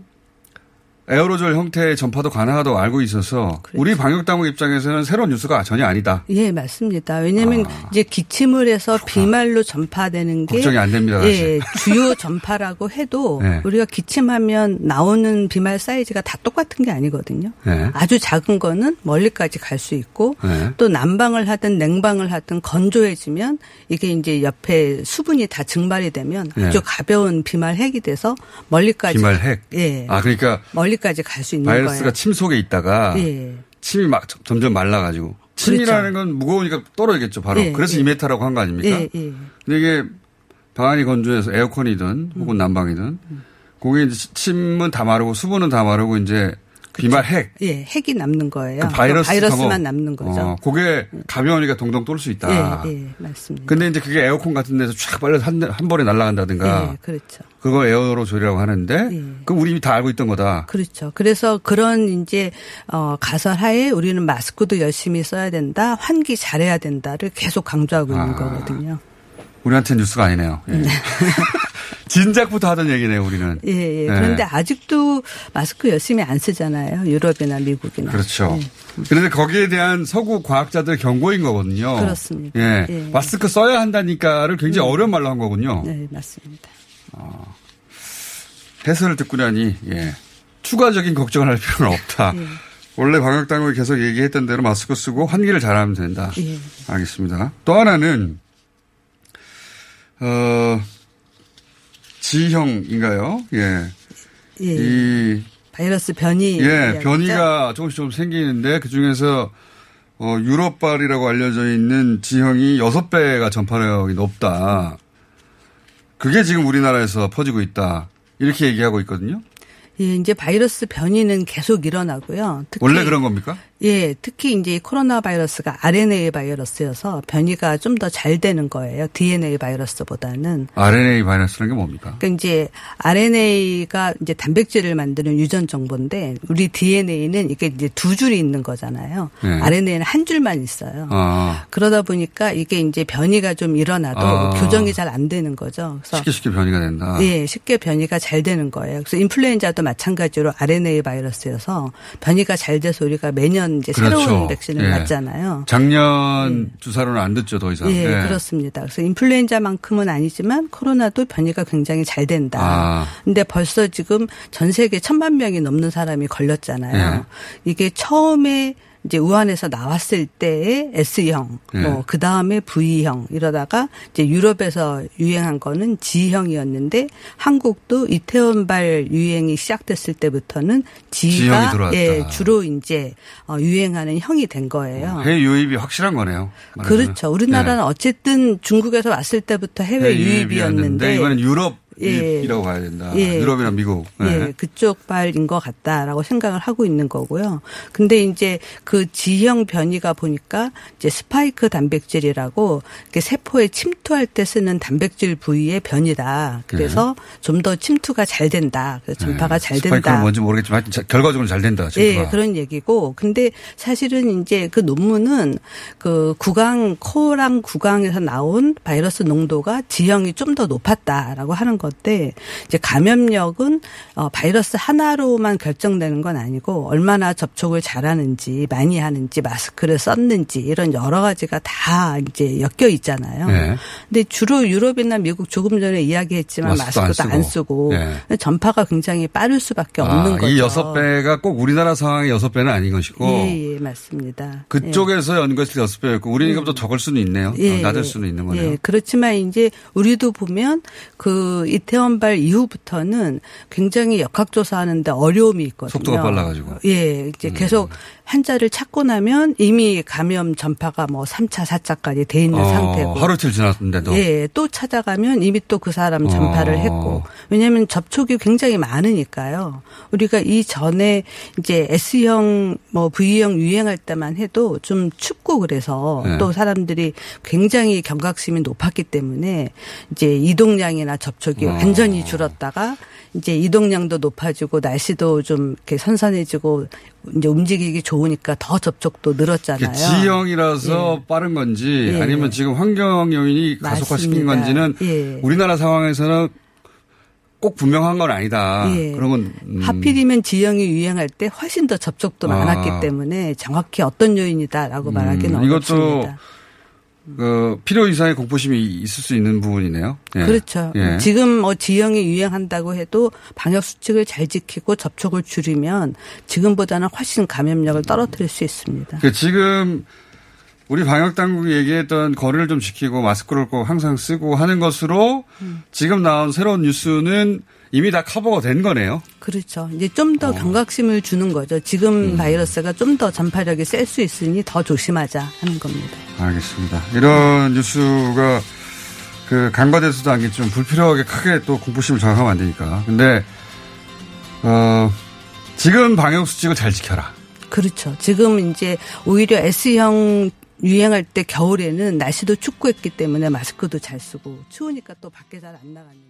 에어로졸 형태의 전파도 가능하다고 알고 있어서 그렇죠. 우리 방역 당국 입장에서는 새로운 뉴스가 전혀 아니다. 예, 맞습니다. 왜냐하면 이제 기침을 해서 비말로 전파되는 게 아. 걱정이 안 됩니다, 예, 사실. 주요 전파라고 해도 네. 우리가 기침하면 나오는 비말 사이즈가 다 똑같은 게 아니거든요. 네. 아주 작은 거는 멀리까지 갈 수 있고 네. 또 난방을 하든 냉방을 하든 건조해지면 이게 이제 옆에 수분이 다 증발이 되면 네. 아주 가벼운 비말 핵이 돼서 멀리까지 비말 핵. 예. 아 그러니까 멀리 까지 갈 수 있는 바이러스가 거예요. 침 속에 있다가 예. 침이 막 점- 점점 말라가지고 침이라는 건 무거우니까 떨어지겠죠 바로. 예, 그래서 예. 이 메타라고 한 거 아닙니까? 예, 예. 근데 이게 방안이 건조해서 에어컨이든 혹은 난방이든 그게 이제 침은 다 마르고 수분은 다 마르고 이제 비말 핵. 예, 핵이 남는 거예요. 그 바이러스 바이러스만 남는 거죠. 어, 그게 가벼우니까 동동 뜰 수 있다. 예, 예, 맞습니다. 근데 이제 그게 에어컨 같은 데서 쫙 빨려 한, 한 번에 날아간다든가 예, 그렇죠. 그거 에어로졸이라고 하는데 그럼 우리 이미 다 알고 있던 거다. 그렇죠. 그래서 그런 이제 어 가설하에 우리는 마스크도 열심히 써야 된다, 환기 잘해야 된다를 계속 강조하고 있는 아. 거거든요. 우리한테 뉴스가 아니네요. 예. 진작부터 하던 얘기네요, 우리는. 예, 예. 네. 그런데 아직도 마스크 열심히 안 쓰잖아요. 유럽이나 미국이나. 그렇죠. 그런데 거기에 대한 서구 과학자들 경고인 거거든요. 그렇습니다. 예. 예. 마스크 써야 한다니까를 굉장히 어려운 말로 한 거군요. 네, 맞습니다. 해설을 듣고 나니, 예. 추가적인 걱정을 할 필요는 없다. 예. 원래 방역당국이 계속 얘기했던 대로 마스크 쓰고 환기를 잘하면 된다. 예. 알겠습니다. 또 하나는, 어, 지형인가요? 예. 예. 이, 바이러스 변이. 예? 변이가 조금씩 좀 생기는데 그 중에서 어, 유럽발이라고 알려져 있는 지형이 여섯 배가 전파력이 높다. 그게 지금 우리나라에서 퍼지고 있다. 이렇게 얘기하고 있거든요. 예, 이제 바이러스 변이는 계속 일어나고요. 원래 그런 겁니까? 예, 특히 이제 이 코로나 바이러스가 RNA 바이러스여서 변이가 좀 더 잘 되는 거예요. DNA 바이러스보다는. RNA 바이러스라는 게 뭡니까? 그러니까 이제 RNA가 이제 단백질을 만드는 유전 정보인데 우리 DNA는 이게 이제 두 줄이 있는 거잖아요. 네. RNA는 한 줄만 있어요. 아, 그러다 보니까 이게 이제 변이가 좀 일어나도 아. 교정이 잘 안 되는 거죠. 그래서 쉽게 쉽게 변이가 된다. 예, 쉽게 변이가 잘 되는 거예요. 그래서 인플루엔자도 마찬가지로 RNA 바이러스여서 변이가 잘 돼서 우리가 매년 이제 그렇죠. 새로운 백신을 예. 맞잖아요. 작년 주사로는 안 듣죠, 더 이상. 예, 예. 그렇습니다. 그래서 인플루엔자만큼은 아니지만 코로나도 변이가 굉장히 잘 된다. 아. 근데 벌써 지금 전 세계 천만 명이 넘는 사람이 걸렸잖아요. 예. 이게 처음에 이제 우한에서 나왔을 때의 S형, 예. 뭐, 그 다음에 V형 이러다가 이제 유럽에서 유행한 거는 G형이었는데 한국도 이태원발 유행이 시작됐을 때부터는 G가. 예, 주로 이제 어, 유행하는 형이 된 거예요. 해외 유입이 확실한 거네요. 말하자면. 그렇죠. 우리나라는 예. 어쨌든 중국에서 왔을 때부터 해외 해외 유입이었는데 이번엔 유럽 예. 이라고 봐야 된다. 예. 유럽이나 미국. 예, 네. 그쪽 발인 것 같다라고 생각을 하고 있는 거고요. 근데 이제 그 지형 변이가 보니까 이제 스파이크 단백질이라고 세포에 침투할 때 쓰는 단백질 부위의 변이다. 그래서 좀 더 침투가 잘 된다. 그래서 전파가 잘 네. 스파이크는 된다. 뭔지 모르겠지만 결과적으로 잘 된다. 예, 친구가. 그런 얘기고. 근데 사실은 이제 그 논문은 그 구강, 코랑 구강에서 나온 바이러스 농도가 지형이 좀 더 높았다라고 하는 건데 이제 감염력은 어, 바이러스 하나로만 결정되는 건 아니고 얼마나 접촉을 잘하는지 많이 하는지 마스크를 썼는지 이런 여러 가지가 다 이제 엮여 있잖아요. 네. 근데 주로 유럽이나 미국 조금 전에 이야기했지만 마스크도 안 마스크도 안 쓰고, 네. 전파가 굉장히 빠를 수밖에 없는 아, 거죠. 이 여섯 배가 꼭 우리나라 상황의 여섯 배는 아닌 것이고 예, 예, 맞습니다. 그쪽에서 연구했을 때 여섯 배였고 우리니까 더 적을 수는 있네요. 예, 더 낮을 예. 수는 있는 거네요. 예, 그렇지만 이제 우리도 보면 그 이태원발 이후부터는 굉장히 역학조사하는데 어려움이 있거든요. 속도가 빨라가지고. 음. 예, 이제 계속 환자를 찾고 나면 이미 감염 전파가 뭐 3차, 4차까지 돼 있는 어, 상태고. 하루 이틀 지났는데도. 예, 또 찾아가면 이미 또 그 사람 전파를 어. 했고. 왜냐하면 접촉이 굉장히 많으니까요. 우리가 이 전에 이제 S형 뭐 V형 유행할 때만 해도 좀 춥고 그래서 네. 또 사람들이 굉장히 경각심이 높았기 때문에 이제 이동량이나 접촉이 어. 완전히 줄었다가 이제 이동량도 높아지고 날씨도 좀 이렇게 선선해지고 이제 움직이기 좋으니까 더 접촉도 늘었잖아요. 지형이라서 빠른 건지 예. 아니면 지금 환경 요인이 가속화시킨 맞습니다. 건지는 예. 우리나라 상황에서는 꼭 분명한 건 아니다. 예. 그러면 음, 하필이면 지형이 유행할 때 훨씬 더 접촉도 아. 많았기 때문에 정확히 어떤 요인이다라고 말하기는 음, 이것도 어렵습니다. 그 필요 이상의 공포심이 있을 수 있는 부분이네요. 예. 그렇죠. 예. 지금 뭐 지형이 유행한다고 해도 방역 수칙을 잘 지키고 접촉을 줄이면 지금보다는 훨씬 감염력을 떨어뜨릴 수 있습니다. 그 지금 우리 방역 당국이 얘기했던 거리를 좀 지키고 마스크를 꼭 항상 쓰고 하는 것으로 음. 지금 나온 새로운 뉴스는 이미 다 커버가 된 거네요. 그렇죠. 이제 좀 어. 더 경각심을 주는 거죠. 지금 음. 바이러스가 좀 더 전파력이 셀 수 있으니 더 조심하자 하는 겁니다. 알겠습니다. 이런 뉴스가 그 간과돼서도 않겠지만 불필요하게 크게 또 공포심을 장악하면 안 되니까. 근데 어 지금 방역 수칙을 잘 지켜라. 그렇죠. 지금 이제 오히려 S형 유행할 때 겨울에는 날씨도 춥고 했기 때문에 마스크도 잘 쓰고 추우니까 또 밖에 잘 안 나갔는데